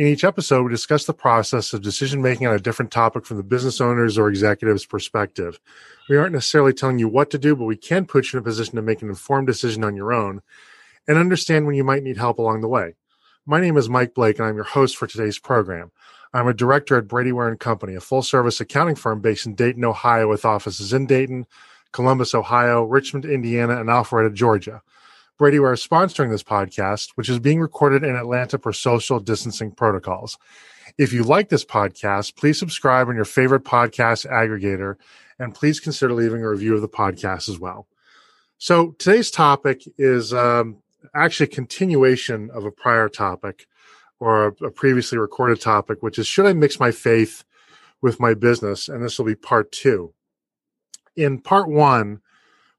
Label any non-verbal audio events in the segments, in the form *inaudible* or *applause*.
In each episode, we discuss the process of decision making on a different topic from the business owner's or executive's perspective. We aren't necessarily telling you what to do, but we can put you in a position to make an informed decision on your own and understand when you might need help along the way. My name is Mike Blake, and I'm your host for today's program. I'm a director at Brady Ware and Company, a full service accounting firm based in Dayton, Ohio, with offices in Dayton, Columbus, Ohio, Richmond, Indiana, and Alpharetta, Georgia. Brady Ware is sponsoring this podcast, which is being recorded in Atlanta for social distancing protocols. If you like this podcast, please subscribe on your favorite podcast aggregator and please consider leaving a review of the podcast as well. So today's topic is um, actually a continuation of a prior topic or a, a previously recorded topic, which is should I mix my faith with my business? And this will be part two. In part one,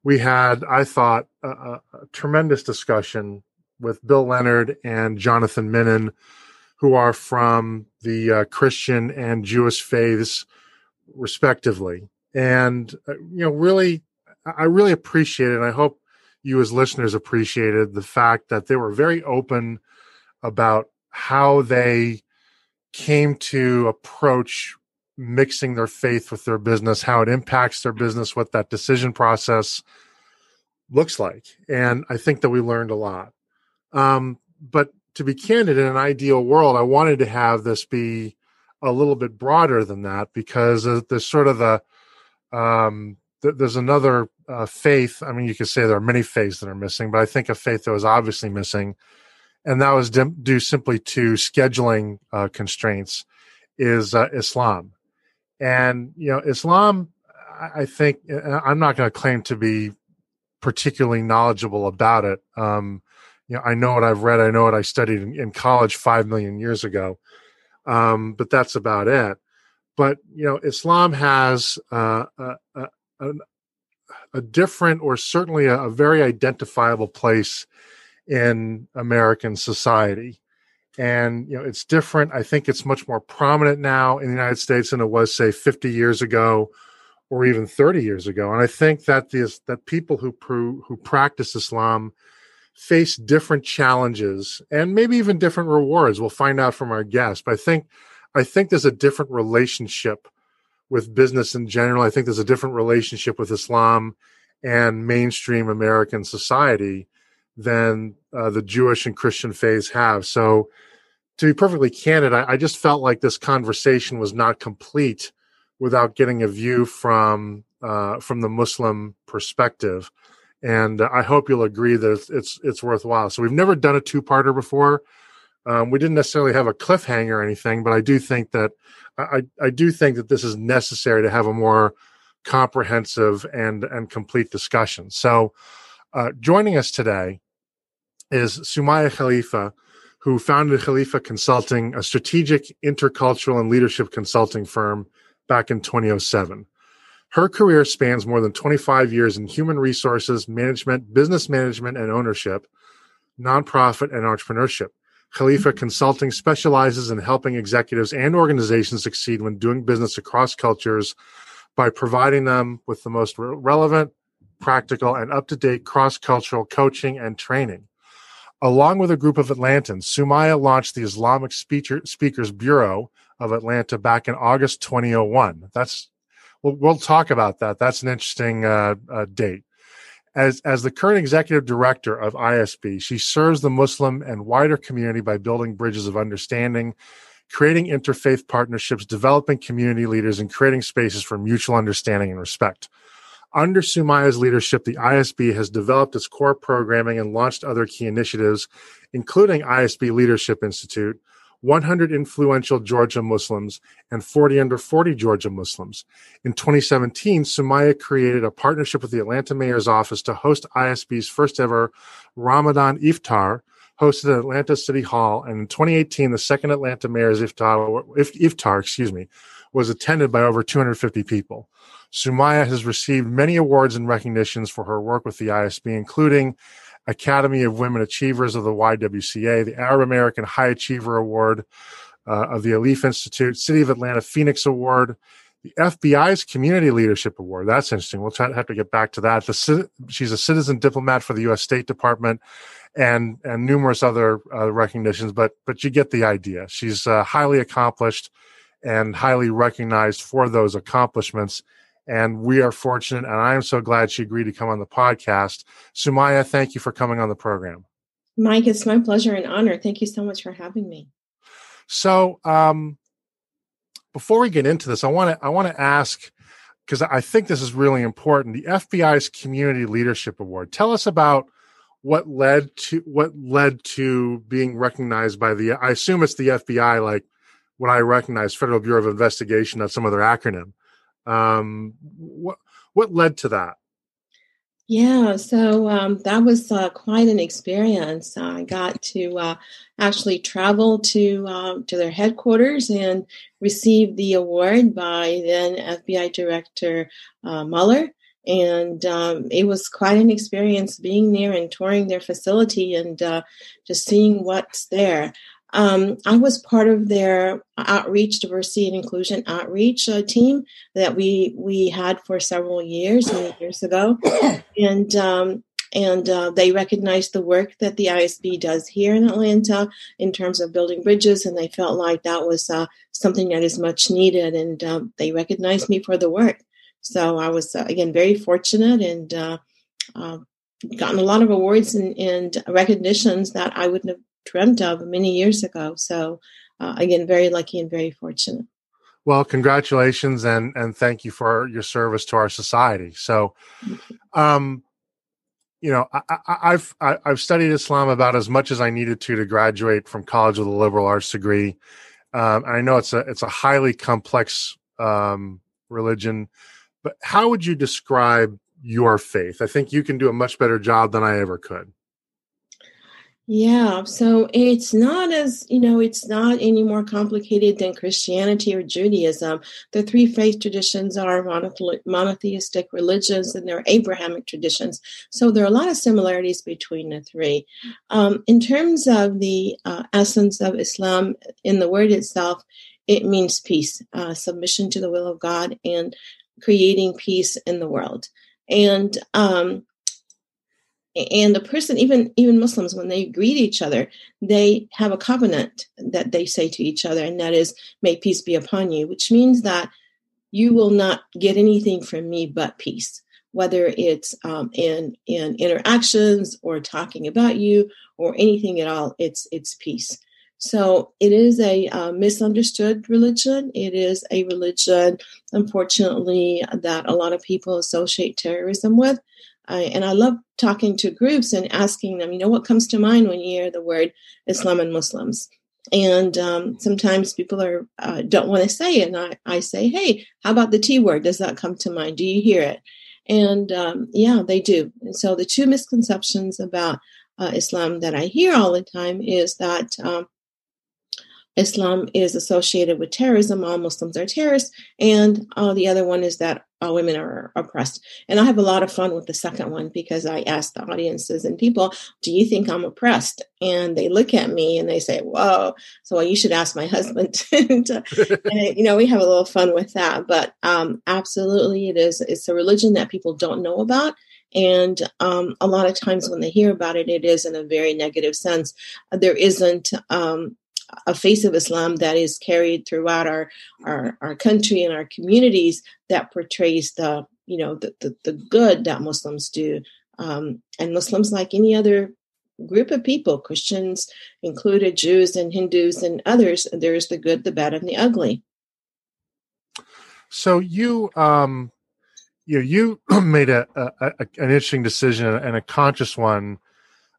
we had, I thought, a, a, a tremendous discussion with Bill Leonard and Jonathan Minnan, who are from the uh, Christian and Jewish faiths, respectively. And, uh, you know, really, I really appreciate it. And I hope you as listeners appreciated the fact that they were very open about how they came to approach mixing their faith with their business, how it impacts their business, what that decision process looks like. And I think that we learned a lot. Um, but to be candid, in an ideal world, I wanted to have this be a little bit broader than that because there's sort of the um, th- there's another uh, faith. I mean, you could say there are many faiths that are missing, but I think a faith that was obviously missing, and that was due simply to scheduling uh, constraints, is uh, Islam. And you know, Islam, I think I'm not going to claim to be particularly knowledgeable about it. Um, you know, I know what I've read. I know what I studied in, in college five million years ago, um, but that's about it. But you know, Islam has uh, a, a, a, different, or certainly a, a very identifiable place in American society and you know it's different i think it's much more prominent now in the united states than it was say 50 years ago or even 30 years ago. And I think that this, that people who pro, who practice Islam face different challenges and maybe even different rewards. We'll find out from our guest. But I think I think there's a different relationship with business in general. I think there's a different relationship with Islam and mainstream American society than uh, the Jewish and Christian faiths have. So, to be perfectly candid, I, I just felt like this conversation was not complete without getting a view from uh, from the Muslim perspective. And I hope you'll agree that it's, it's, it's worthwhile. So we've never done a two parter before. Um, we didn't necessarily have a cliffhanger or anything, but I do think that I, I do think that this is necessary to have a more comprehensive and and complete discussion. So, uh, joining us today is Soumaya Khalifa, who founded Khalifa Consulting, a strategic, intercultural, and leadership consulting firm back in 2007. Her career spans more than 25 years in human resources, management, business management, and ownership, nonprofit, and entrepreneurship. Khalifa mm-hmm. Consulting specializes in helping executives and organizations succeed when doing business across cultures by providing them with the most re- relevant, practical, and up to date cross cultural coaching and training. Along with a group of Atlantans, Soumaya launched the Islamic Speaker, Speakers Bureau, of Atlanta back in August 2001. That's we'll, we'll talk about that. That's an interesting uh, uh, date. As as the current executive director of ISB, she serves the Muslim and wider community by building bridges of understanding, creating interfaith partnerships, developing community leaders, and creating spaces for mutual understanding and respect. Under Soumaya's leadership, the ISB has developed its core programming and launched other key initiatives, including ISB Leadership Institute, 100 influential Georgia Muslims and 40 under 40 Georgia Muslims. In 2017, Soumaya created a partnership with the Atlanta Mayor's Office to host ISB's first ever Ramadan Iftar, hosted at Atlanta City Hall. And in 2018, the second Atlanta Mayor's Iftar, Iftar excuse me, was attended by over 250 people. Soumaya has received many awards and recognitions for her work with the ISB, including Academy of Women Achievers of the YWCA, the Arab American High Achiever Award uh, of the Alif Institute, City of Atlanta Phoenix Award, the FBI's Community Leadership Award. That's interesting. We'll try, have to get back to that. The, she's a citizen diplomat for the U.S. State Department and and numerous other uh, recognitions, but but you get the idea. She's uh, highly accomplished and highly recognized for those accomplishments. And we are fortunate, and I am so glad she agreed to come on the podcast. Soumaya, thank you for coming on the program. Mike, it's my pleasure and honor. Thank you so much for having me. So, um, before we get into this, I want to I want to ask because I think this is really important. The FBI's Community Leadership Award. Tell us about what led to what led to being recognized by the. I assume it's the FBI, like what I recognize, Federal Bureau of Investigation. That's some other acronym. Um, what what led to that? Yeah, so um, that was uh, quite an experience. I got to uh, actually travel to uh, to their headquarters and receive the award by then FBI Director uh, Mueller, and um, it was quite an experience being there and touring their facility and uh, just seeing what's there. Um, I was part of their outreach, diversity and inclusion outreach uh, team that we we had for several years, many years ago, *coughs* and um, and uh, they recognized the work that the ISB does here in Atlanta in terms of building bridges, and they felt like that was uh, something that is much needed, and um, they recognized me for the work. So I was uh, again very fortunate and uh, uh, gotten a lot of awards and, and recognitions that I wouldn't have dreamt of many years ago. So uh, again, very lucky and very fortunate. Well, congratulations and and thank you for your service to our society. So, um, you know, I, have I, have studied Islam about as much as I needed to to graduate from college with a liberal arts degree. Um, I know it's a it's a highly complex um, religion, but how would you describe your faith? I think you can do a much better job than I ever could. Yeah, so it's not as, you know, it's not any more complicated than Christianity or Judaism. The three faith traditions are monotheistic religions and they're Abrahamic traditions. So there are a lot of similarities between the three. Um, in terms of the uh, essence of Islam, in the word itself, it means peace, uh, submission to the will of God, and creating peace in the world. And um, and the person even even muslims when they greet each other they have a covenant that they say to each other and that is may peace be upon you which means that you will not get anything from me but peace. Whether it's um, in in interactions or talking about you or anything at all it's it's peace. So it is a uh, misunderstood religion. It is a religion unfortunately that a lot of people associate terrorism with I, and I love talking to groups and asking them, you know, what comes to mind when you hear the word Islam and Muslims? And um, sometimes people are uh, don't want to say it, and I, I say, hey, how about the T word? Does that come to mind? Do you hear it? And um, yeah, they do. And so the two misconceptions about uh, Islam that I hear all the time is that um, Islam is associated with terrorism. All Muslims are terrorists. And uh, the other one is that all women are oppressed. And I have a lot of fun with the second one because I ask the audiences and people, do you think I'm oppressed? And they look at me and they say, whoa. So well, you should ask my *laughs* husband. *laughs* and, *laughs* you know, we have a little fun with that. But um, absolutely, it is. It's a religion that people don't know about. And um, a lot of times when they hear about it, it is in a very negative sense. There isn't um, a face of Islam that is carried throughout our, our, our country and our communities that portrays the, you know, the, the, the good that Muslims do. Um, and Muslims, like any other group of people, Christians included, Jews and Hindus and others, there's the good, the bad, and the ugly. So you, um, you know, you *clears throat* made a, a, a, an interesting decision and a conscious one,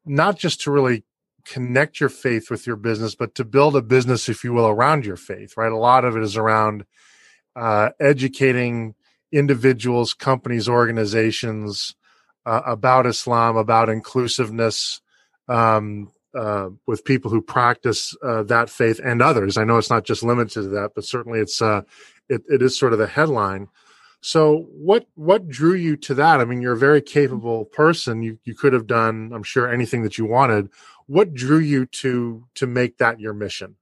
not just to really connect your faith with your business, but to build a business, if you will, around your faith, right? A lot of it is around uh, educating individuals, companies, organizations uh, about Islam, about inclusiveness um, uh, with people who practice uh, that faith and others. I know it's not just limited to that, but certainly it's uh, it, it is sort of the headline. So what what drew you to that? I mean, you're a very capable person. You you could have done, I'm sure, anything that you wanted. What drew you to to make that your mission?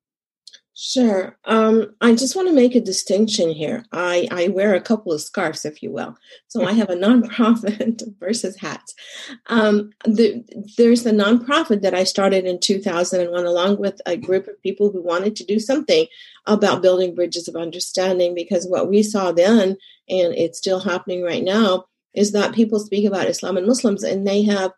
Sure. Um, I just want to make a distinction here. I, I wear a couple of scarves, if you will. So I have a nonprofit *laughs* versus hats. Um, the, there's a nonprofit that I started in 2001, along with a group of people who wanted to do something about building bridges of understanding. Because what we saw then, and it's still happening right now, is that people speak about Islam and Muslims and they have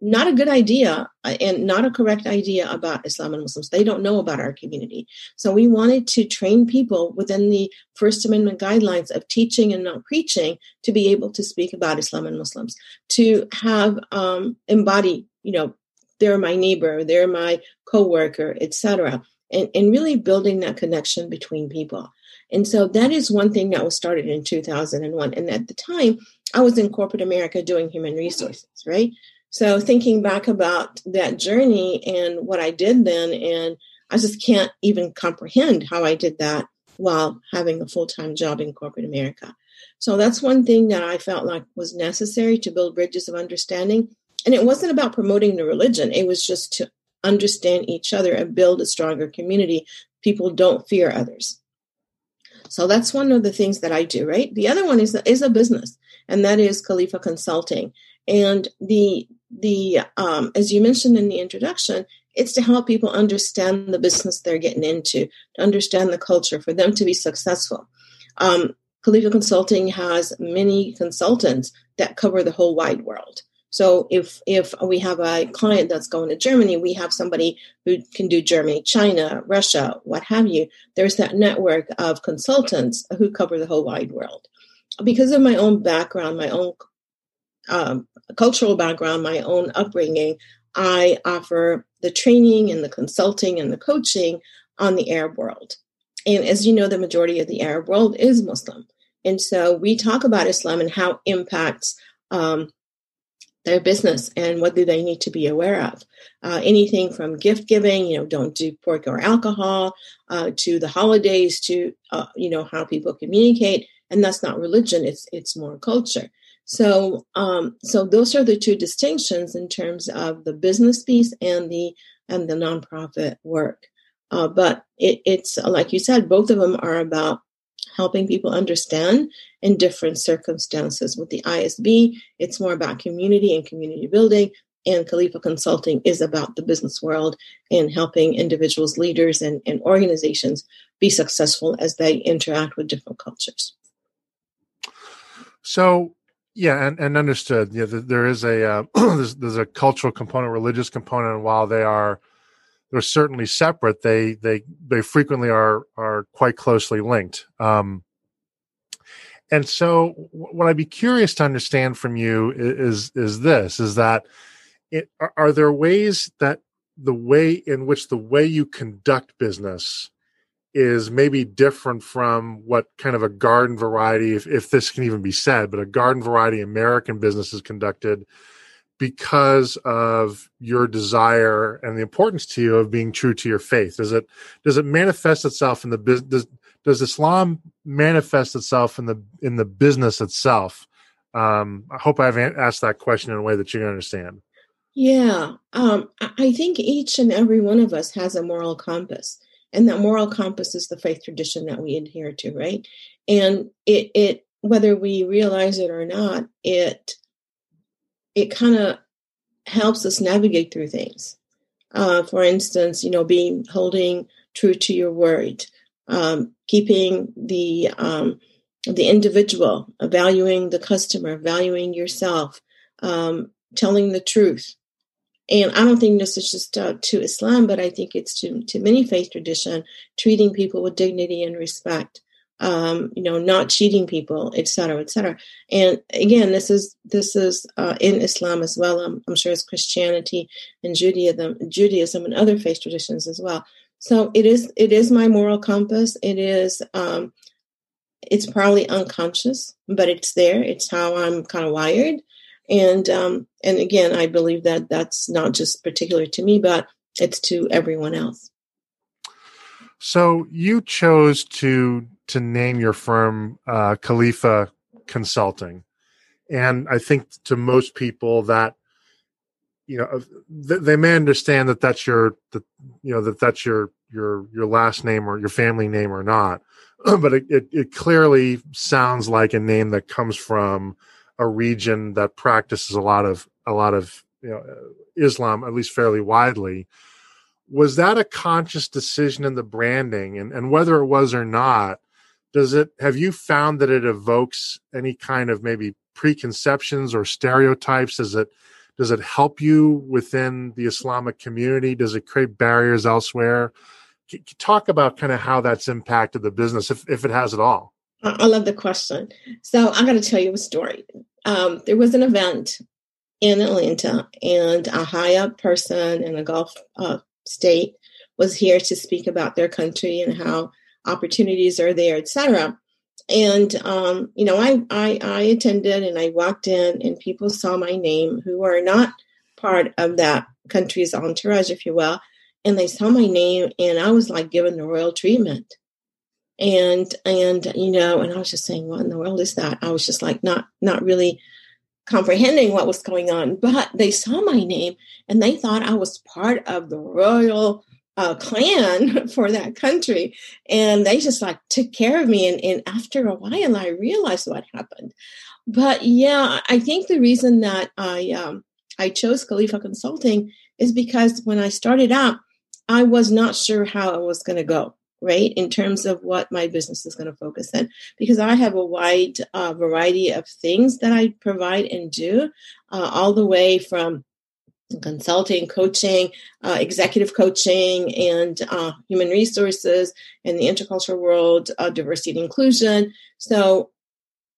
not a good idea uh, and not a correct idea about Islam and Muslims. They don't know about our community. So we wanted to train people within the First Amendment guidelines of teaching and not preaching to be able to speak about Islam and Muslims, to have um, embody, you know, they're my neighbor, they're my coworker, etc., and, and really building that connection between people. And so that is one thing that was started in 2001. And at the time, I was in corporate America doing human resources, right? So thinking back about that journey and what I did then, and I just can't even comprehend how I did that while having a full time job in corporate America. So that's one thing that I felt like was necessary to build bridges of understanding. And it wasn't about promoting the religion, it was just to understand each other and build a stronger community. People don't fear others. So that's one of the things that I do, right? The other one is, is a business, and that is Khalifa Consulting. And the the um, as you mentioned in the introduction, it's to help people understand the business they're getting into, to understand the culture, for them to be successful. Um, Consulting has many consultants that cover the whole wide world. So if if we have a client that's going to Germany, we have somebody who can do Germany, China, Russia, what have you. There's that network of consultants who cover the whole wide world. Because of my own background, my own um, cultural background, my own upbringing, I offer the training and the consulting and the coaching on the Arab world. And as you know, the majority of the Arab world is Muslim. And so we talk about Islam and how it impacts um, their business and what do they need to be aware of. Uh, anything from gift giving, you know, don't do pork or alcohol, uh, to the holidays, to uh, you know how people communicate. And that's not religion; it's it's more culture. So, um, so those are the two distinctions in terms of the business piece and the and the nonprofit work. Uh, but it, it's like you said, both of them are about helping people understand in different circumstances. With the ISB, it's more about community and community building. And Khalifa Consulting is about the business world and helping individuals, leaders, and, and organizations be successful as they interact with different cultures. So, yeah, and, and understood. Yeah, there is a uh, *clears throat* there's, there's a cultural component, religious component, and while they are they're certainly separate, they they they frequently are are quite closely linked. Um, and so, what I'd be curious to understand from you is is this: is that it, are there ways that the way in which the way you conduct business is maybe different from what kind of a garden variety, if, if this can even be said, but a garden variety American business is conducted because of your desire and the importance to you of being true to your faith. Does it does it manifest itself in the business? Does, does Islam manifest itself in the in the business itself? Um, I hope I've asked that question in a way that you can understand. Yeah, um, I think each and every one of us has a moral compass and that moral compass is the faith tradition that we adhere to right? And it it whether we realize it or not it it kind of helps us navigate through things. Uh, for instance you know being holding true to your word um, keeping the um, the individual valuing the customer valuing yourself um, telling the truth and I don't think this is just uh, to Islam, but I think it's to, to many faith tradition, treating people with dignity and respect, um, you know, not cheating people, et cetera, et cetera. And again, this is this is uh, in Islam as well. I'm, I'm sure it's Christianity and Judaism, Judaism and other faith traditions as well. So it is it is my moral compass. It is um, it's probably unconscious, but it's there. It's how I'm kind of wired and um, and again i believe that that's not just particular to me but it's to everyone else. So you chose to to name your firm uh, Khalifa Consulting, and I think to most people that you know they may understand that that's your that you know that that's your your your last name or your family name or not. *clears throat* But it, it, it, clearly sounds like a name that comes from a region that practices a lot of a lot of you know uh, islam at least fairly widely was that a conscious decision in the branding and, and whether it was or not does it have you found that it evokes any kind of maybe preconceptions or stereotypes does it does it help you within the Islamic community? Does it create barriers elsewhere? Talk about kind of how that's impacted the business, if, if it has at all. I love the question. So I'm going to tell you a story. Um, there was an event in Atlanta, and a high up person in a Gulf uh, state was here to speak about their country and how opportunities are there, etc and um, you know, I, I I attended and I walked in, and people saw my name who are not part of that country's entourage, if you will, and they saw my name, and I was like given the royal treatment, and and you know, and I was just saying, what in the world is that? I was just like not not really comprehending what was going on, but they saw my name and they thought I was part of the royal uh, clan *laughs* for that country. And they just like took care of me. And, and after a while, I realized what happened. But yeah, I think the reason that I, um, I chose Khalifa Consulting is because when I started out, I was not sure how it was going to go, right? In terms of what my business is going to focus in, because I have a wide uh, variety of things that I provide and do, uh, all the way from consulting, coaching, uh, executive coaching, and uh, human resources and the intercultural world, uh, diversity and inclusion. So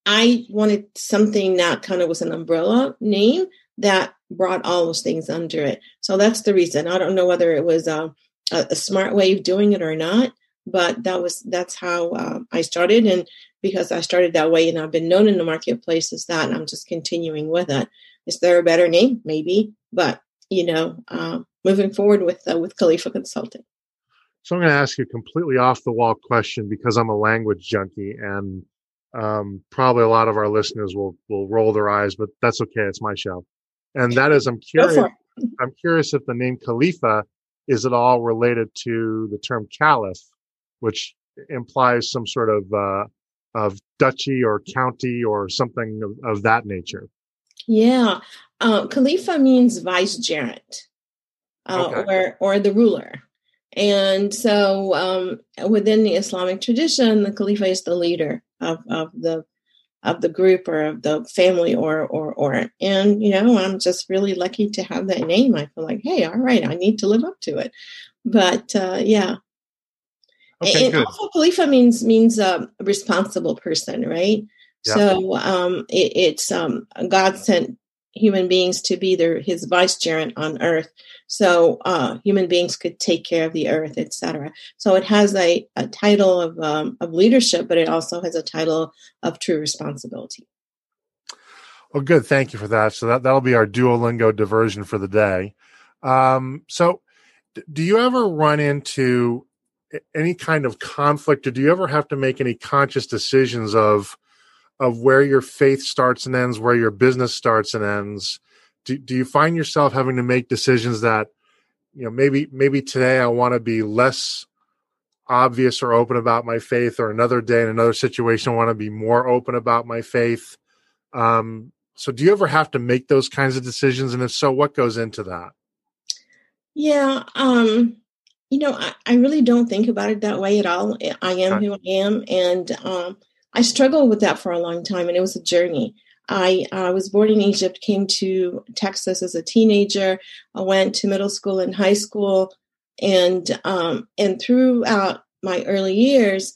I wanted something that kind of was an umbrella name that brought all those things under it. So that's the reason. I don't know whether it was uh, a smart way of doing it or not, but that was that's how uh, I started, and because I started that way, and I've been known in the marketplace as that, and I'm just continuing with it. Is there a better name? Maybe, but you know, um, moving forward with uh, with Khalifa Consulting. So I'm going to ask you a completely off the wall question because I'm a language junkie, and um, probably a lot of our listeners will will roll their eyes, but that's okay. It's my show, and that is I'm curious. I'm curious if the name Khalifa is at all related to the term caliph, which implies some sort of uh, of duchy or county or something of, of that nature. Yeah, uh, Khalifa means vicegerent uh, okay. or or the ruler, and so um, within the Islamic tradition, the Khalifa is the leader of of the of the group or of the family or or or. And you know i'm just really lucky to have that name. I feel like hey all right i need to live up to it. But uh yeah okay, and good. also khalifa means means a responsible person right so um, it, it's um, God sent human beings to be their, his vicegerent on earth. So uh, human beings could take care of the earth, etc. So it has a, a title of, um, of leadership, but it also has a title of true responsibility. Well, good. Thank you for that. So that, that'll be our Duolingo diversion for the day. Um, so do you ever run into any kind of conflict or do you ever have to make any conscious decisions of of where your faith starts and ends, where your business starts and ends? Do, do you find yourself having to make decisions that, you know, maybe maybe today I want to be less obvious or open about my faith, or another day in another situation I want to be more open about my faith? Um, so, do you ever have to make those kinds of decisions, and if so, what goes into that? Yeah, um, you know, I, I really don't think about it that way at all. I am who I am, and um, I struggled with that for a long time, and it was a journey. I uh, was born in Egypt, came to Texas as a teenager. I went to middle school and high school, and um, and throughout my early years,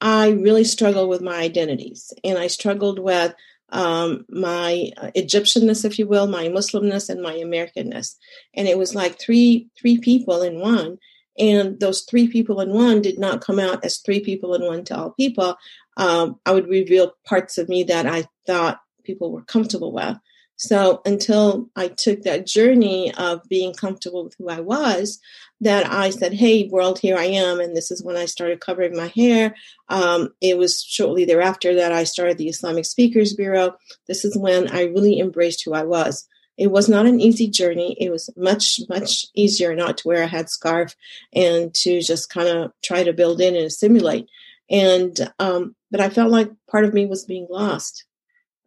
I really struggled with my identities, and I struggled with um, my Egyptianness, if you will, my Muslimness, and my Americanness, and it was like three three people in one. And those three people in one did not come out as three people in one to all people um, I would reveal parts of me that I thought people were comfortable with. So until I took that journey of being comfortable with who I was, that I said, Hey, world, here I am. And this is when I started covering my hair. Um, it was shortly thereafter that I started the Islamic Speakers Bureau. This is when I really embraced who I was. It was not an easy journey. It was much, much easier not to wear a headscarf and to just kind of try to build in and assimilate. And, um, but I felt like part of me was being lost.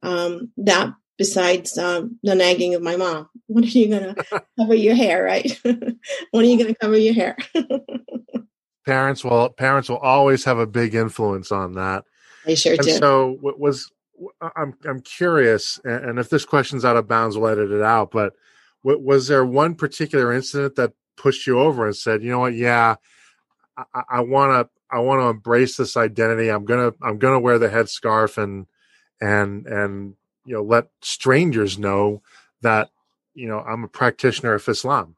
Um, that besides um, the nagging of my mom. *laughs* When are you going *laughs* to cover your hair, right? *laughs* when are you going to cover your hair? parents will parents will always have a big influence on that. They sure and do. So, what was I'm I'm curious, and if this question's out of bounds, we'll edit it out. But was there one particular incident that pushed you over and said, you know what, yeah, I want to I want to embrace this identity. I'm gonna I'm gonna wear the headscarf and and and you know let strangers know that you know I'm a practitioner of Islam.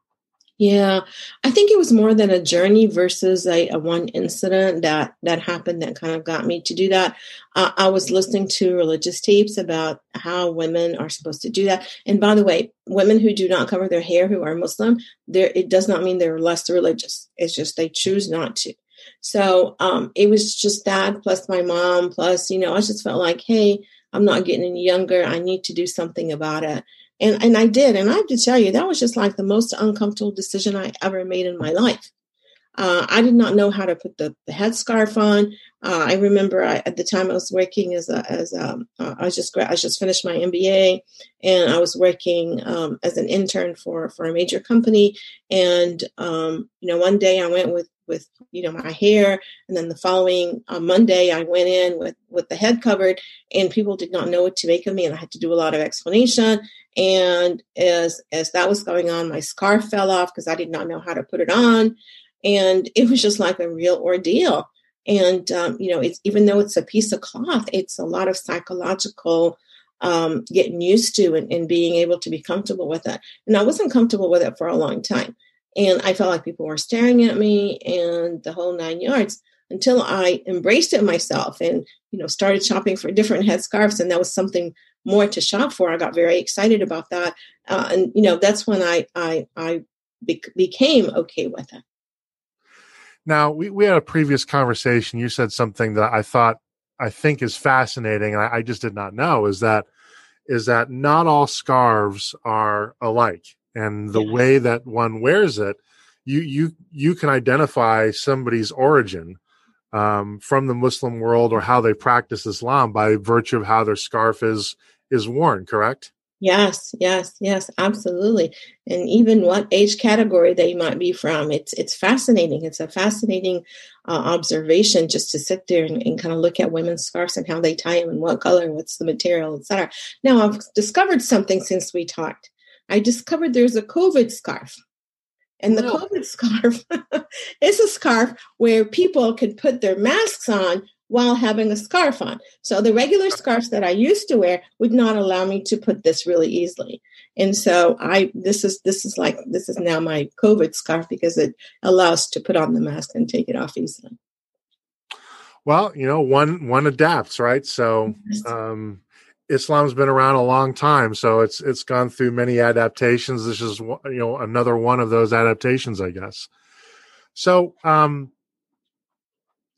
Yeah, I think it was more than a journey versus a, a one incident that that happened that kind of got me to do that. Uh, I was listening to religious tapes about how women are supposed to do that. And by the way, women who do not cover their hair who are Muslim, there it does not mean they're less religious. It's just they choose not to. So um, it was just that plus my mom plus you know I just felt like hey I'm not getting any younger. I need to do something about it. And and I did. And I have to tell you, that was just like the most uncomfortable decision I ever made in my life. Uh, I did not know how to put the, the headscarf on. Uh, I remember I, at the time I was working as a as a, uh, I was just I just finished my MBA and I was working um, as an intern for for a major company. And um, you know, one day I went with with you know my hair and then the following uh, monday i went in with with the head covered and people did not know what to make of me and i had to do a lot of explanation and as as that was going on my scarf fell off because i did not know how to put it on. And it was just like a real ordeal. And um, you know it's even though it's a piece of cloth it's a lot of psychological um, getting used to and, and being able to be comfortable with it. And i wasn't comfortable with it for a long time. And I felt like people were staring at me and the whole nine yards until I embraced it myself and, you know, started shopping for different headscarves. And that was something more to shop for. I got very excited about that. Uh, and, you know, that's when I, I, I be- became okay with it. Now, we, we had a previous conversation. You said something that I thought, I think is fascinating. I, I just did not know is that, is that not all scarves are alike and the yeah. way that one wears it you you you can identify somebody's origin um, from the muslim world or how they practice islam by virtue of how their scarf is is worn correct? Yes yes yes absolutely. And even what age category they might be from it's it's fascinating. It's a fascinating uh, observation just to sit there and, and, kind of look at women's scarves and how they tie them and what color what's the material etc now i've discovered something since we talked. I discovered there's a COVID scarf. And the COVID scarf *laughs* is a scarf where people could put their masks on while having a scarf on. So the regular scarves that I used to wear would not allow me to put this really easily. And so I this is this is like this is now my COVID scarf because it allows to put on the mask and take it off easily. Well, you know, one one adapts, right? So um Islam's been around a long time, so it's it's gone through many adaptations. This is you know another one of those adaptations, I guess. So, um,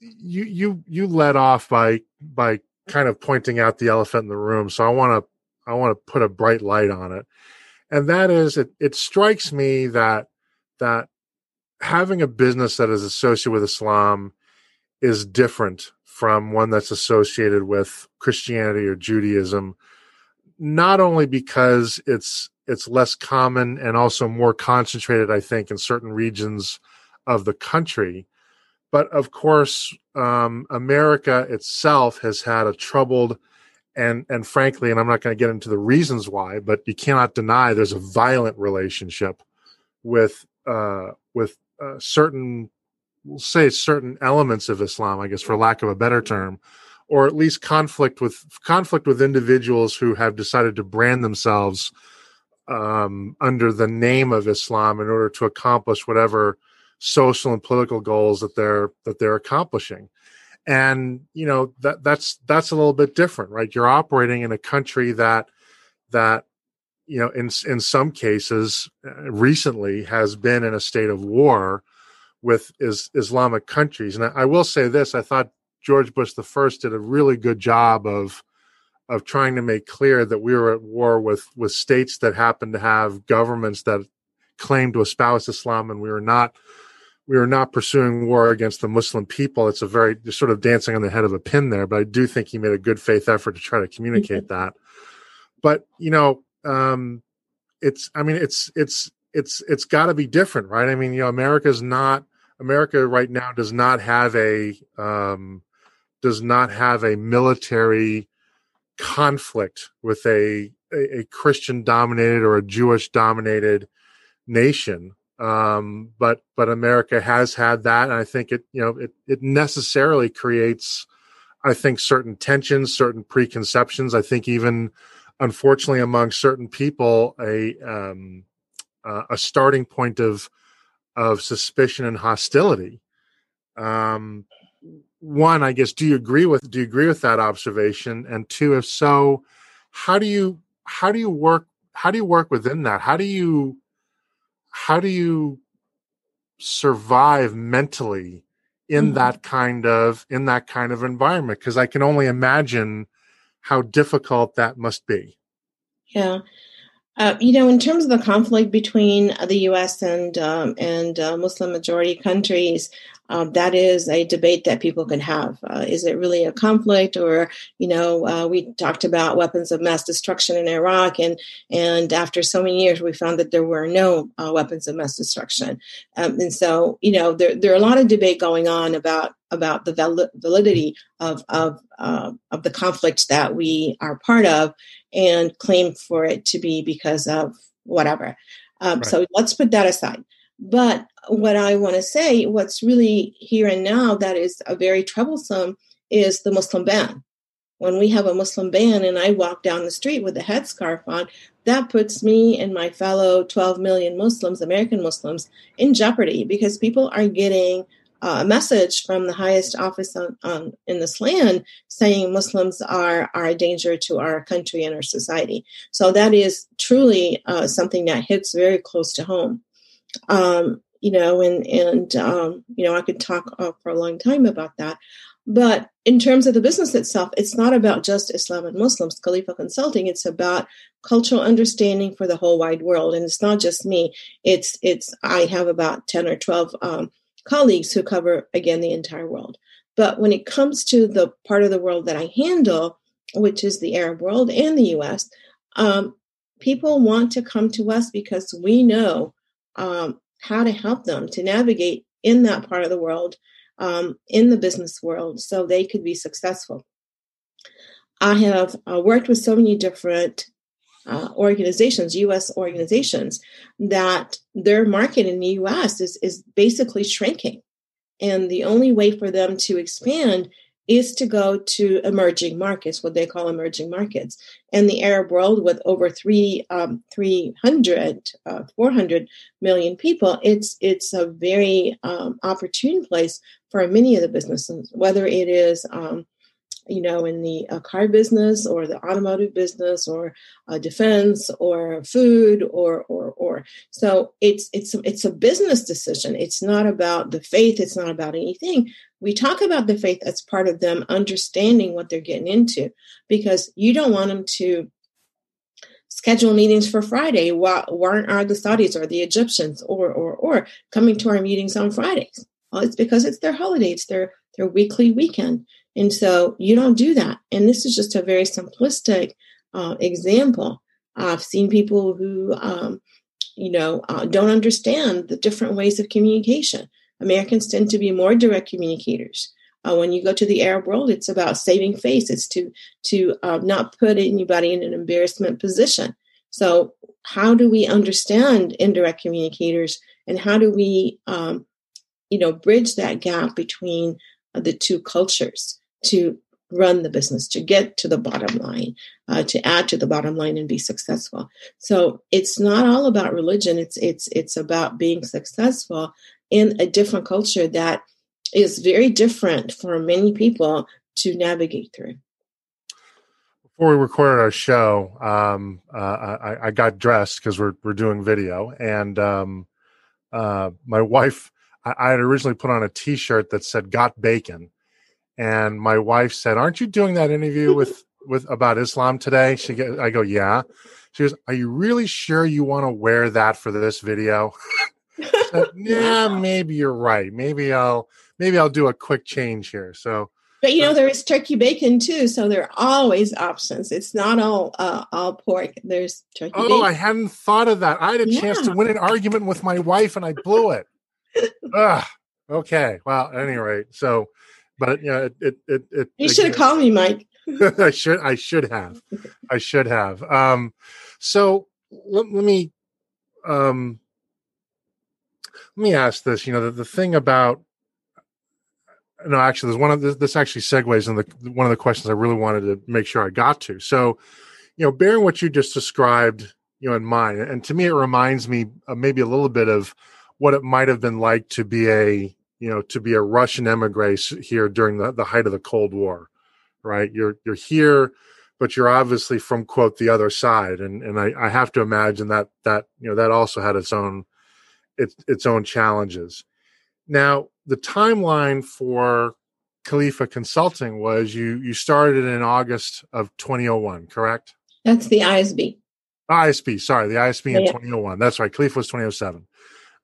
you you you led off by by kind of pointing out the elephant in the room. So I want to I want to put a bright light on it, and that is it. It strikes me that that having a business that is associated with Islam is different from one that's associated with Christianity or Judaism, not only because it's it's less common and also more concentrated, I think, in certain regions of the country, but of course, um, America itself has had a troubled and and frankly, and I'm not going to get into the reasons why, but you cannot deny there's a violent relationship with uh, with uh, certain we'll say certain elements of Islam, I guess, for lack of a better term, or at least conflict with conflict with individuals who have decided to brand themselves um, under the name of Islam in order to accomplish whatever social and political goals that they're that they're accomplishing. And you know that that's that's a little bit different, right? You're operating in a country that that you know, in in some cases, uh, recently has been in a state of war with is Islamic countries. And I, I will say this: I thought George Bush the first did a really good job of of trying to make clear that we were at war with with states that happen to have governments that claim to espouse Islam, and we were not we were not pursuing war against the Muslim people. It's a very sort of dancing on the head of a pin there, but I do think he made a good faith effort to try to communicate mm-hmm. that. But you know, um, it's I mean, it's it's it's it's got to be different, right? I mean, you know, America's not America right now does not have a um, does not have a military conflict with a a, a Christian dominated or a Jewish dominated nation. Um, but but America has had that, and I think it you know it it necessarily creates, I think, certain tensions, certain preconceptions. I think even unfortunately among certain people a um, uh, a starting point of of suspicion and hostility. Um, one, I guess, do you agree with do you agree with that observation? And two, if so, how do you how do you work how do you work within that? How do you how do you survive mentally in mm-hmm. that kind of in that kind of environment? Because I can only imagine how difficult that must be. Yeah. Uh, you know, in terms of the conflict between the U.S. and um, and uh, Muslim majority countries, uh, that is a debate that people can have. Uh, is it really a conflict, or you know, uh, we talked about weapons of mass destruction in Iraq, and and after so many years, we found that there were no uh, weapons of mass destruction, um, and so you know, there there are a lot of debate going on about about the validity of of of the conflict that we are part of, and claim for it to be because of whatever. Um, right. So let's put that aside. But what I want to say, what's really here and now that is a very troublesome is the Muslim ban. When we have a Muslim ban and I walk down the street with a headscarf on, that puts me and my fellow 12 million Muslims, American Muslims, in jeopardy because people are getting uh, a message from the highest office on, on, in this land saying Muslims are, are a danger to our country and our society. So that is truly uh, something that hits very close to home. Um, you know, and and um, you know, I could talk uh, for a long time about that. But in terms of the business itself, it's not about just Islam and Muslims, Khalifa Consulting. It's about cultural understanding for the whole wide world, and it's not just me. It's it's I have about ten or twelve um, colleagues who cover, again, the entire world. But when it comes to the part of the world that I handle, which is the Arab world and the US, um, people want to come to us because we know um, how to help them to navigate in that part of the world, um, in the business world, so they could be successful. I have uh, worked with so many different uh, organizations, U.S. organizations, that their market in the U.S. is is basically shrinking, and the only way for them to expand is to go to emerging markets, what they call emerging markets. And the Arab world, with over three, um, 300, uh, 400 million people, it's it's a very um, opportune place for many of the businesses, whether it is um, you know, in the uh, car business or the automotive business or uh, defense or food or or or. So it's it's it's a business decision. It's not about the faith. It's not about anything. We talk about the faith as part of them understanding what they're getting into, because you don't want them to schedule meetings for Friday. Why, why are the Saudis or the Egyptians or or or coming to our meetings on Fridays? Well, it's because it's their holiday. It's their their weekly weekend. And so you don't do that. And this is just a very simplistic uh, example. I've seen people who, um, you know, uh, don't understand the different ways of communication. Americans tend to be more direct communicators. Uh, when you go to the Arab world, it's about saving face. It's to to uh, not put anybody in an embarrassment position. So, how do we understand indirect communicators, and how do we, um, you know, bridge that gap between uh, the two cultures? To run the business, to get to the bottom line, uh, to add to the bottom line and be successful. So it's not all about religion. It's it's it's about being successful in a different culture that is very different for many people to navigate through. before we recorded our show, um, uh, I, I, got dressed because we're we're doing video, and um, uh, my wife, I, I, had originally put on a T-shirt that said "Got Bacon," and my wife said, "Aren't you doing that interview with *laughs* with about Islam today?" She, get, I go, "Yeah." She goes, "Are you really sure you want to wear that for this video?" said, *laughs* yeah, maybe you're right. Maybe I'll maybe I'll do a quick change here. So but you know there is turkey bacon too, so there are always options. It's not all uh, all pork. There's turkey. Oh, bacon. I hadn't thought of that. I had a yeah. chance to win an argument with my wife, and I blew it. *laughs* Ugh. Okay. Well, at any rate, so, but yeah, it it it. it you should have called me, Mike. *laughs* *laughs* I should I should have, I should have. Um, so let, let me um let me ask this. You know, the, the thing about no, actually, there's one of this, this actually segues in the one of the questions I really wanted to make sure I got to. So, you know, bearing what you just described, you know, in mind, and to me, it reminds me maybe a little bit of what it might have been like to be a, you know, to be a Russian emigre here during the, the height of the Cold War, right? You're you're here, but you're obviously from quote the other side, and and I, I have to imagine that that you know that also had its own its its own challenges. Now, the timeline for Khalifa Consulting was you you started in August of 2001, correct? That's the ISB. ISB, sorry, the ISB in yeah. 2001. That's right. Khalifa was 2007.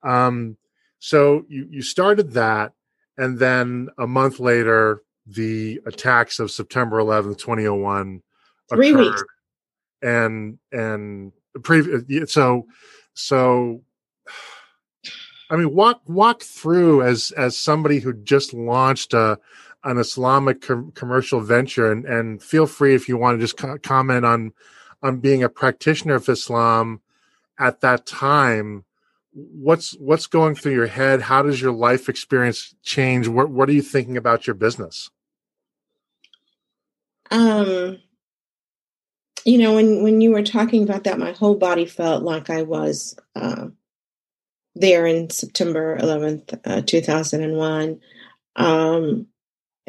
Um, so you you started that, and then a month later, the attacks of September 11th, 2001 Three occurred. weeks. And and previous so so I mean, walk walk through as as somebody who just launched a an Islamic com- commercial venture, and and feel free if you want to just co- comment on on being a practitioner of Islam at that time. What's what's going through your head? How does your life experience change? What what are you thinking about your business? Um, you know, when when you were talking about that, my whole body felt like I was. Uh, there in September 11th, uh, 2001. Um,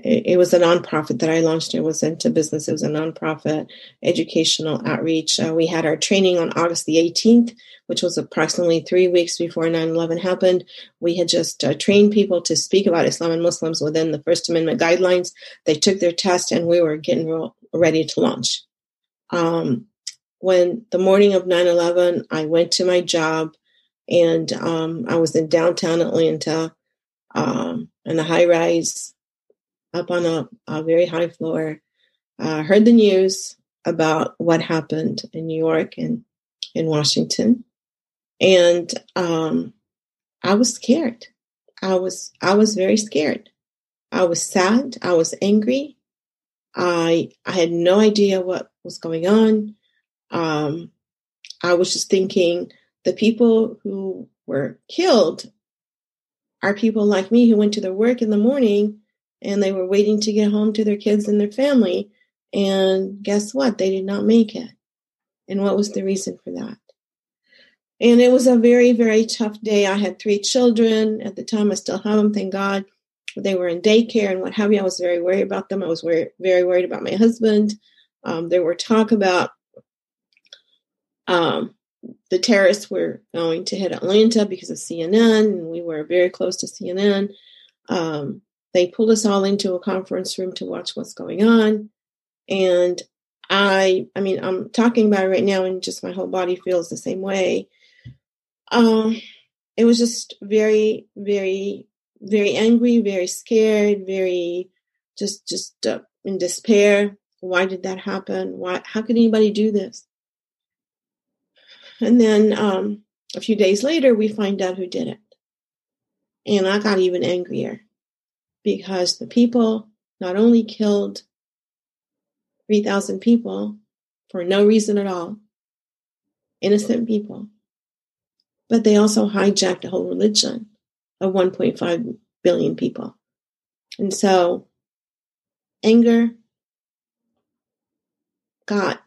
it, was a nonprofit that I launched. It was into business. It was a nonprofit educational outreach. Uh, we had our training on August the 18th, which was approximately three weeks before 9 11 happened. We had just uh, trained people to speak about Islam and Muslims within the First Amendment guidelines. They took their test and we were getting real, ready to launch. Um, when the morning of 9 11, I went to my job and um, I was in downtown Atlanta um, in a high rise up on a, a very high floor. Uh, heard the news about what happened in New York and in Washington, and um, I was scared. I was I was very scared. I was sad. I was angry. I I had no idea what was going on. Um, I was just thinking, the people who were killed are people like me who went to their work in the morning and they were waiting to get home to their kids and their family. And guess what? They did not make it. And what was the reason for that? And it was a very, very tough day. I had three children. At the time, I still have them, thank God. They were in daycare and what have you. I was very worried about them. I was very, very worried about my husband. Um, there were talk about um, the terrorists were going to hit Atlanta because of CNN, and we were very close to CNN. Um, they pulled us all into a conference room to watch what's going on, and I, I mean, I'm talking about it right now, and just my whole body feels the same way. Um, it was just very, very, very angry, very scared, very just, just uh, in despair. Why did that happen? Why? How could anybody do this? And then um, a few days later, we find out who did it. And I got even angrier because the people not only killed 3,000 people for no reason at all, innocent people, but they also hijacked a whole religion of 1.5 billion people. And so anger got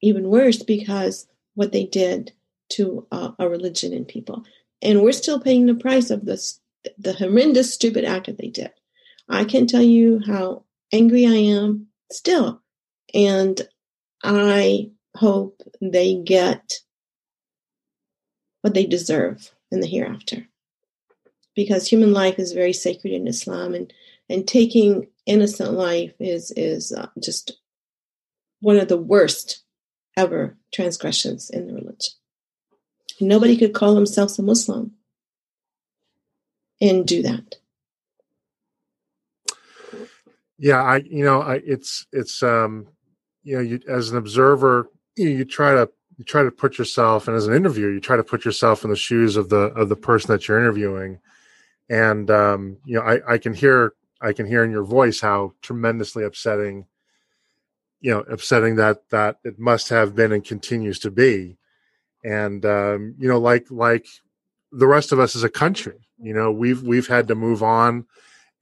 even worse because what they did to a religion and people. And we're still paying the price of this, the horrendous, stupid act that they did. I can tell you how angry I am still. And I hope they get what they deserve in the hereafter. Because human life is very sacred in Islam, and, and taking innocent life is, is uh, just one of the worst ever transgressions in the religion. Nobody could call themselves a Muslim and do that. Yeah, I you know I it's it's um you know you as an observer you, you try to you try to put yourself and as an interviewer you try to put yourself in the shoes of the of the person that you're interviewing and um you know I I can hear I can hear in your voice how tremendously upsetting you know upsetting that that it must have been and continues to be and um, you know like like the rest of us as a country you know we've we've had to move on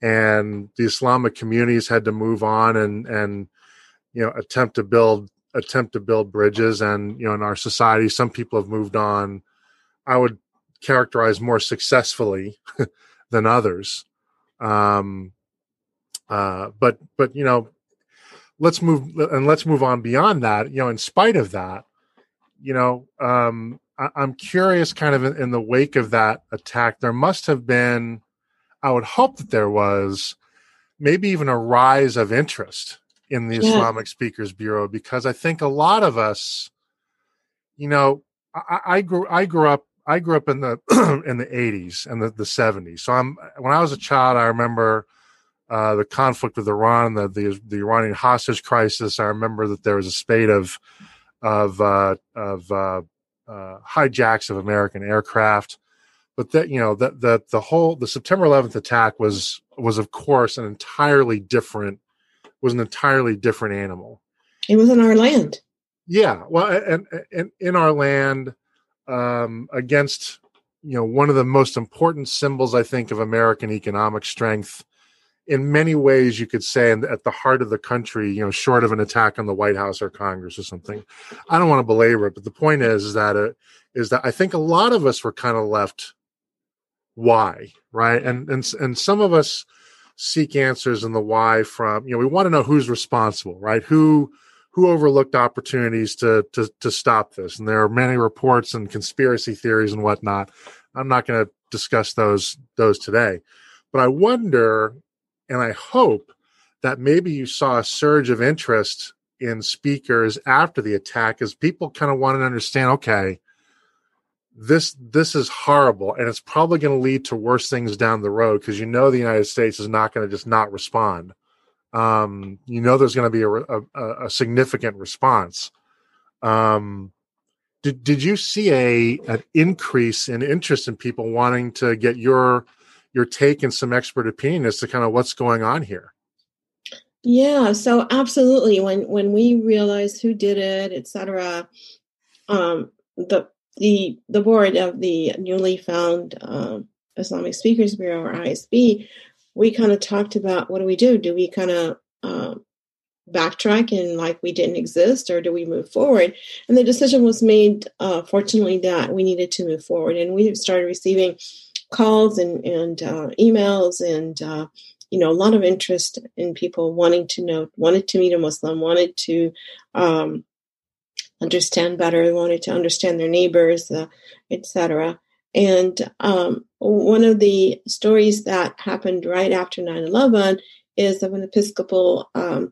and the islamic communities had to move on and and you know attempt to build attempt to build bridges. And you know in our society some people have moved on i would characterize more successfully *laughs* than others. Um uh but but you know let's move and let's move on beyond that. You know in spite of that you know, um, I, am curious, kind of in, in, the wake of that attack, there must have been, I would hope that there was, maybe even a rise of interest in the yeah. Islamic Speakers Bureau because I think a lot of us, you know, I, I grew I grew up I grew up in the *clears throat* in the 80s and the, the 70s. So I'm when I was a child, I remember uh, the conflict with Iran, the, the the Iranian hostage crisis. I remember that there was a spate of of uh, of uh, uh, hijacks of American aircraft. But that you know that the the whole the September 11th attack was was of course an entirely different was an entirely different animal. It was in our land. Yeah, well, and, and in our land um, against you know one of the most important symbols I think of American economic strength in many ways you could say at the heart of the country you know short of an attack on the white house or congress or something. I don't want to belabor it but the point is, is that it is that i think a lot of us were kind of left why right? And and and some of us seek answers in the why from you know we want to know who's responsible right? Who who overlooked opportunities to to to stop this? And there are many reports and conspiracy theories and whatnot. I'm not going to discuss those those today. But i wonder and I hope that maybe you saw a surge of interest in speakers after the attack as people kind of want to understand okay this this is horrible and it's probably going to lead to worse things down the road because you know the united states is not going to just not respond. Um, you know there's going to be a, a, a, significant response. Um, did, did you see a an increase in interest in people wanting to get your your take and some expert opinion as to kind of what's going on here. Yeah, so absolutely. When when we realized who did it, etc., um, the the the board of the newly found um, Islamic Speakers Bureau or ISB, we kind of talked about what do we do? Do we kind of uh, backtrack and like we didn't exist, or do we move forward? And the decision was made, uh, fortunately, that we needed to move forward, and we started receiving calls and, and uh, emails and uh, you know a lot of interest in people wanting to know wanted to meet a muslim wanted to um, understand better wanted to understand their neighbors uh, etc and um, one of the stories that happened right after 9-11 is of an episcopal um,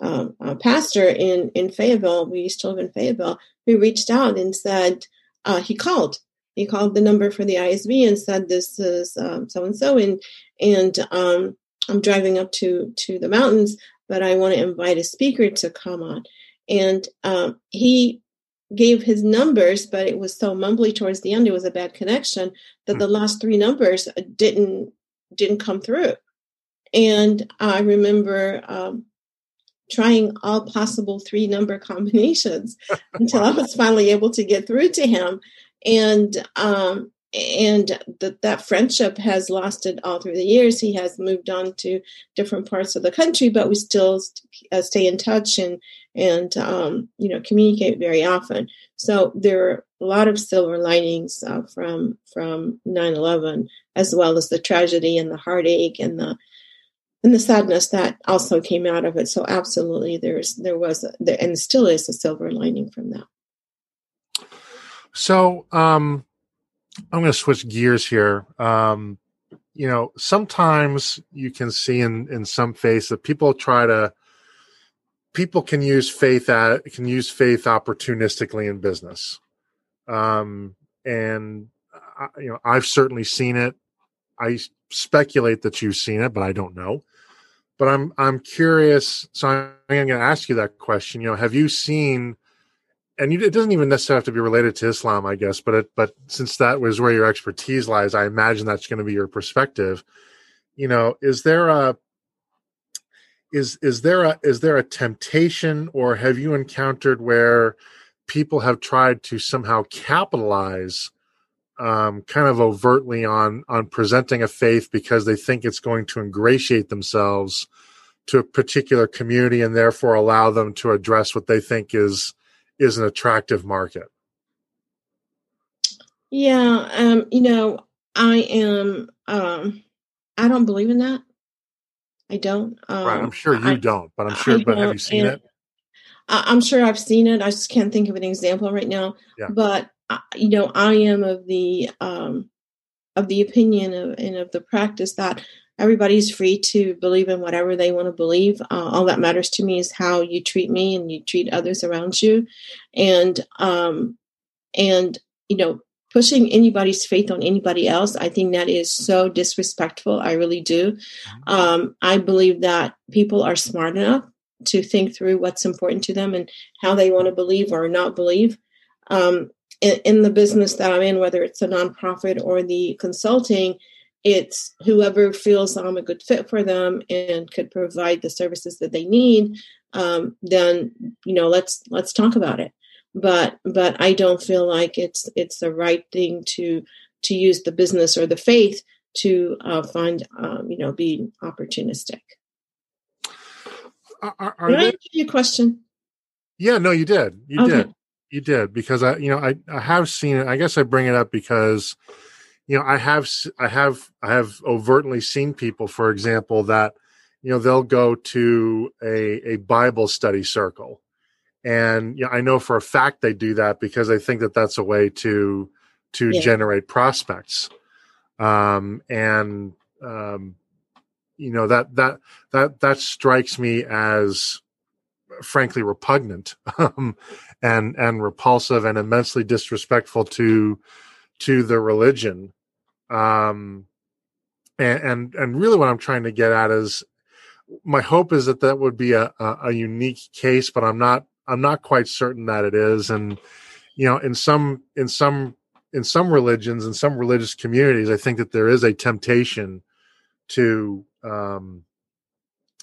um, uh, pastor in, in fayetteville. We used to live in fayetteville. Who reached out and said uh, he called he called the number for the ISB and said, "This is so and so, and and um, I'm driving up to to the mountains, but I want to invite a speaker to come on." And um, he gave his numbers, but it was so mumbly towards the end. It was a bad connection that the last three numbers didn't didn't come through. And I remember um, trying all possible three number *laughs* combinations *laughs* until I was finally able to get through to him and um, and that that friendship has lasted all through the years. He has moved on to different parts of the country, but we still uh, stay in touch and and um, you know communicate very often. So there are a lot of silver linings uh, from from 9/11, as well as the tragedy and the heartache and the and the sadness that also came out of it. So absolutely, there's there was there and still is a silver lining from that. So um, I'm going to switch gears here. Um, you know, sometimes you can see in in some faiths that people try to people can use faith at can use faith opportunistically in business. Um, and uh, you know, I've certainly seen it. I speculate that you've seen it, but I don't know. But I'm I'm curious. So I'm going to ask you that question. You know, have you seen? And it doesn't even necessarily have to be related to Islam, I guess. But it, but since that was where your expertise lies, I imagine that's going to be your perspective. You know, is there a is is there a is there a temptation, or have you encountered where people have tried to somehow capitalize um, kind of overtly on on presenting a faith because they think it's going to ingratiate themselves to a particular community and therefore allow them to address what they think is is an attractive market. Yeah, um, you know, I am. Um, I don't believe in that. I don't. Um, right, I'm sure you I, don't, but I'm sure. I but have you seen it? I'm sure I've seen it. I just can't think of an example right now. Yeah. But you know, I am of the um, of the opinion of, and of the practice that everybody's free to believe in whatever they want to believe. Uh, all that matters to me is how you treat me and you treat others around you, and um, and you know, pushing anybody's faith on anybody else, I think that is so disrespectful. I really do. Mm-hmm. Um, I believe that people are smart enough to think through what's important to them and how they want to believe or not believe. Um, in, in the business that I'm in, whether it's a nonprofit or the consulting, it's whoever feels I'm a good fit for them and could provide the services that they need. Um, then you know, let's let's talk about it. But but I don't feel like it's it's the right thing to to use the business or the faith to uh, find um, you know be opportunistic. Are, are Did I answer your question? Yeah, no, you did. You okay. did. You did because I, you know, I, I have seen it. I guess I bring it up because, you know, I have, I have, I have overtly seen people, for example, that, you know, they'll go to a, a Bible study circle. And, you know, I know for a fact they do that because they think that that's a way to, to yeah. generate prospects. Um, and, um, you know, that, that, that, that strikes me as, frankly repugnant *laughs* um, and and repulsive and immensely disrespectful to to the religion um and and, and really what i'm trying to get at is my hope is that that would be a, a, a unique case but i'm not i'm not quite certain that it is and you know in some in some in some religions in some religious communities i think that there is a temptation to um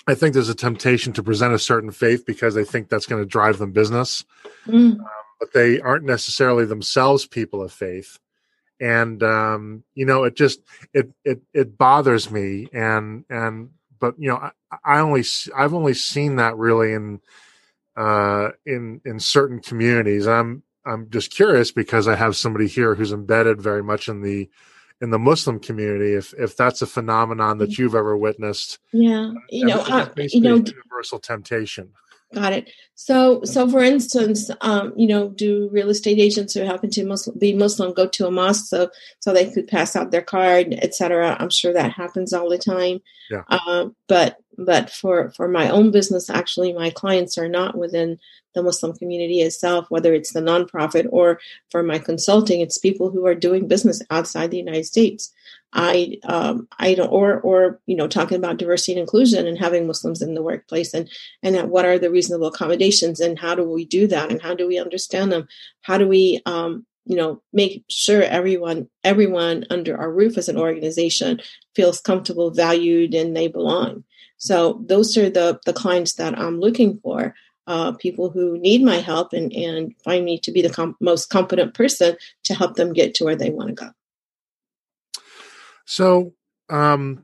I think there's a temptation to present a certain faith because they think that's going to drive them business, mm. um, but they aren't necessarily themselves people of faith. And um, you know, it just it it it bothers me. And and but you know, I, I only I've only seen that really in uh, in in certain communities. I'm I'm just curious because I have somebody here who's embedded very much in the in the Muslim community, if if that's a phenomenon that you've ever witnessed. Yeah, you know, uh, you know, universal temptation. Got it. So, so for instance, um, you know, do real estate agents who happen to Muslim, be Muslim go to a mosque so so they could pass out their card, etc. I'm sure that happens all the time. Yeah. Uh, but but for for my own business, actually, my clients are not within the Muslim community itself, whether it's the nonprofit or for my consulting, it's people who are doing business outside the United States. I um, I don't or or you know talking about diversity and inclusion and having Muslims in the workplace and and what are the reasonable accommodations and how do we do that and how do we understand them? How do we um, you know make sure everyone everyone under our roof as an organization feels comfortable, valued, and they belong. So those are the the clients that I'm looking for uh, people who need my help and, and find me to be the com- most competent person to help them get to where they want to go. So, um,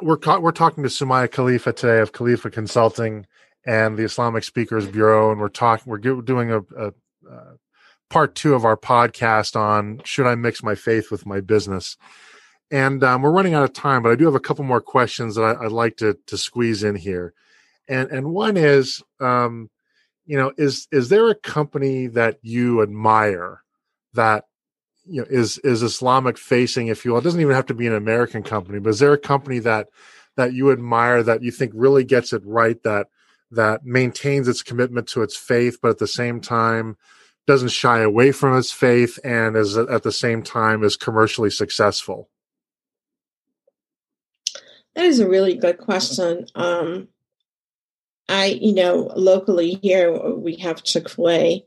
we're ca- we're talking to Soumaya Khalifa today of Khalifa Consulting and the Islamic Speakers Bureau, and we're talking we're doing a, a, a part two of our podcast on should I mix my faith with my business. And um, we're running out of time, but I do have a couple more questions that I, would like to to squeeze in here. And and one is, um, you know, is is there a company that you admire that you know is is Islamic facing, if you will? It doesn't even have to be an American company, but is there a company that that you admire that you think really gets it right that that maintains its commitment to its faith, but at the same time doesn't shy away from its faith and is at the same time is commercially successful? That is a really good question. Um, I, you know, locally here we have Chick Fil A,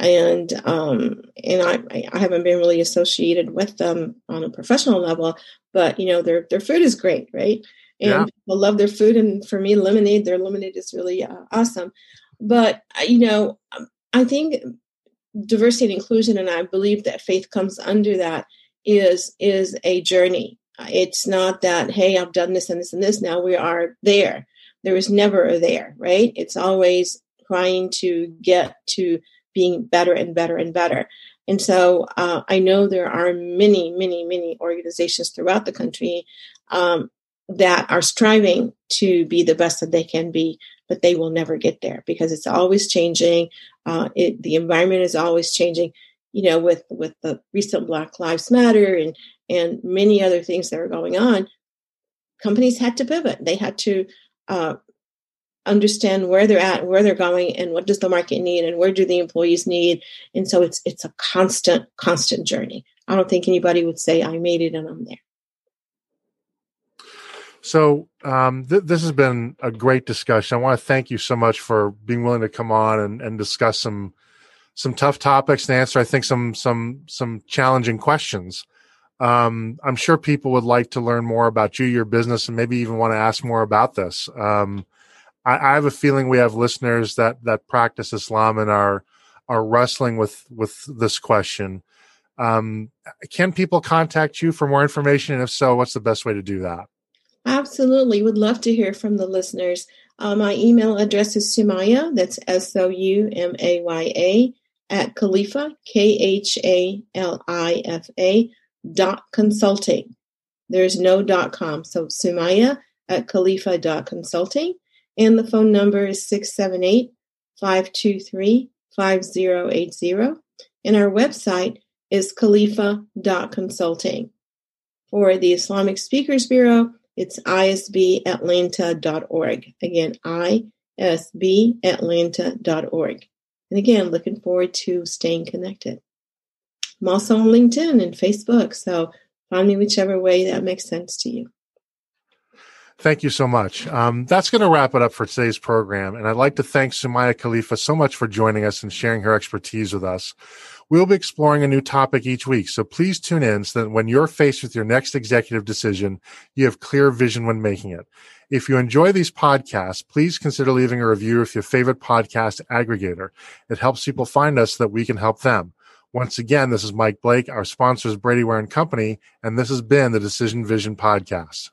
and um, and I, I haven't been really associated with them on a professional level, but you know, their their food is great, right? And yeah. people love their food, and for me, lemonade, their lemonade is really uh, awesome. But uh, you know, um, I think diversity and inclusion, and I believe that faith comes under that is is a journey. It's not that hey, I've done this and this and this. Now we are there there is never a there, right? It's always trying to get to being better and better and better. And so uh, I know there are many, many, many organizations throughout the country um, that are striving to be the best that they can be, but they will never get there because it's always changing. Uh, it, the environment is always changing. You know, with with the recent Black Lives Matter and and many other things that are going on, companies had to pivot. They had to uh, understand where they're at, where they're going, and what does the market need, and where do the employees need. And so it's it's a constant, constant journey. I don't think anybody would say I made it and I'm there. So um, th- this has been a great discussion. I want to thank you so much for being willing to come on and, and discuss some some tough topics and answer. I think some some some challenging questions. Um, I'm sure people would like to learn more about you, your business, and maybe even want to ask more about this. Um, I, I, have a feeling we have listeners that that practice Islam and are are wrestling with with this question. Um, can people contact you for more information? And if so, what's the best way to do that? Absolutely, would love to hear from the listeners. Uh, my email address is Soumaya. That's S O U M A Y A at Khalifa K H A L I F A dot consulting. There's no dot com. So Soumaya at Khalifa dot consulting. And the phone number is 678 523 5080. And our website is Khalifa dot consulting. For the Islamic Speakers Bureau, it's isbatlanta.org. Again, isbatlanta.org. And again, looking forward to staying connected. I'm also on LinkedIn and Facebook, so find me whichever way that makes sense to you. Thank you so much. Um, that's going to wrap it up for today's program. And I'd like to thank Soumaya Khalifa so much for joining us and sharing her expertise with us. We'll be exploring a new topic each week. So please tune in so that when you're faced with your next executive decision, you have clear vision when making it. If you enjoy these podcasts, please consider leaving a review with your favorite podcast aggregator. It helps people find us so that we can help them. Once again, this is Mike Blake. Our sponsor is Brady Ware and Company, and this has been the Decision Vision Podcast.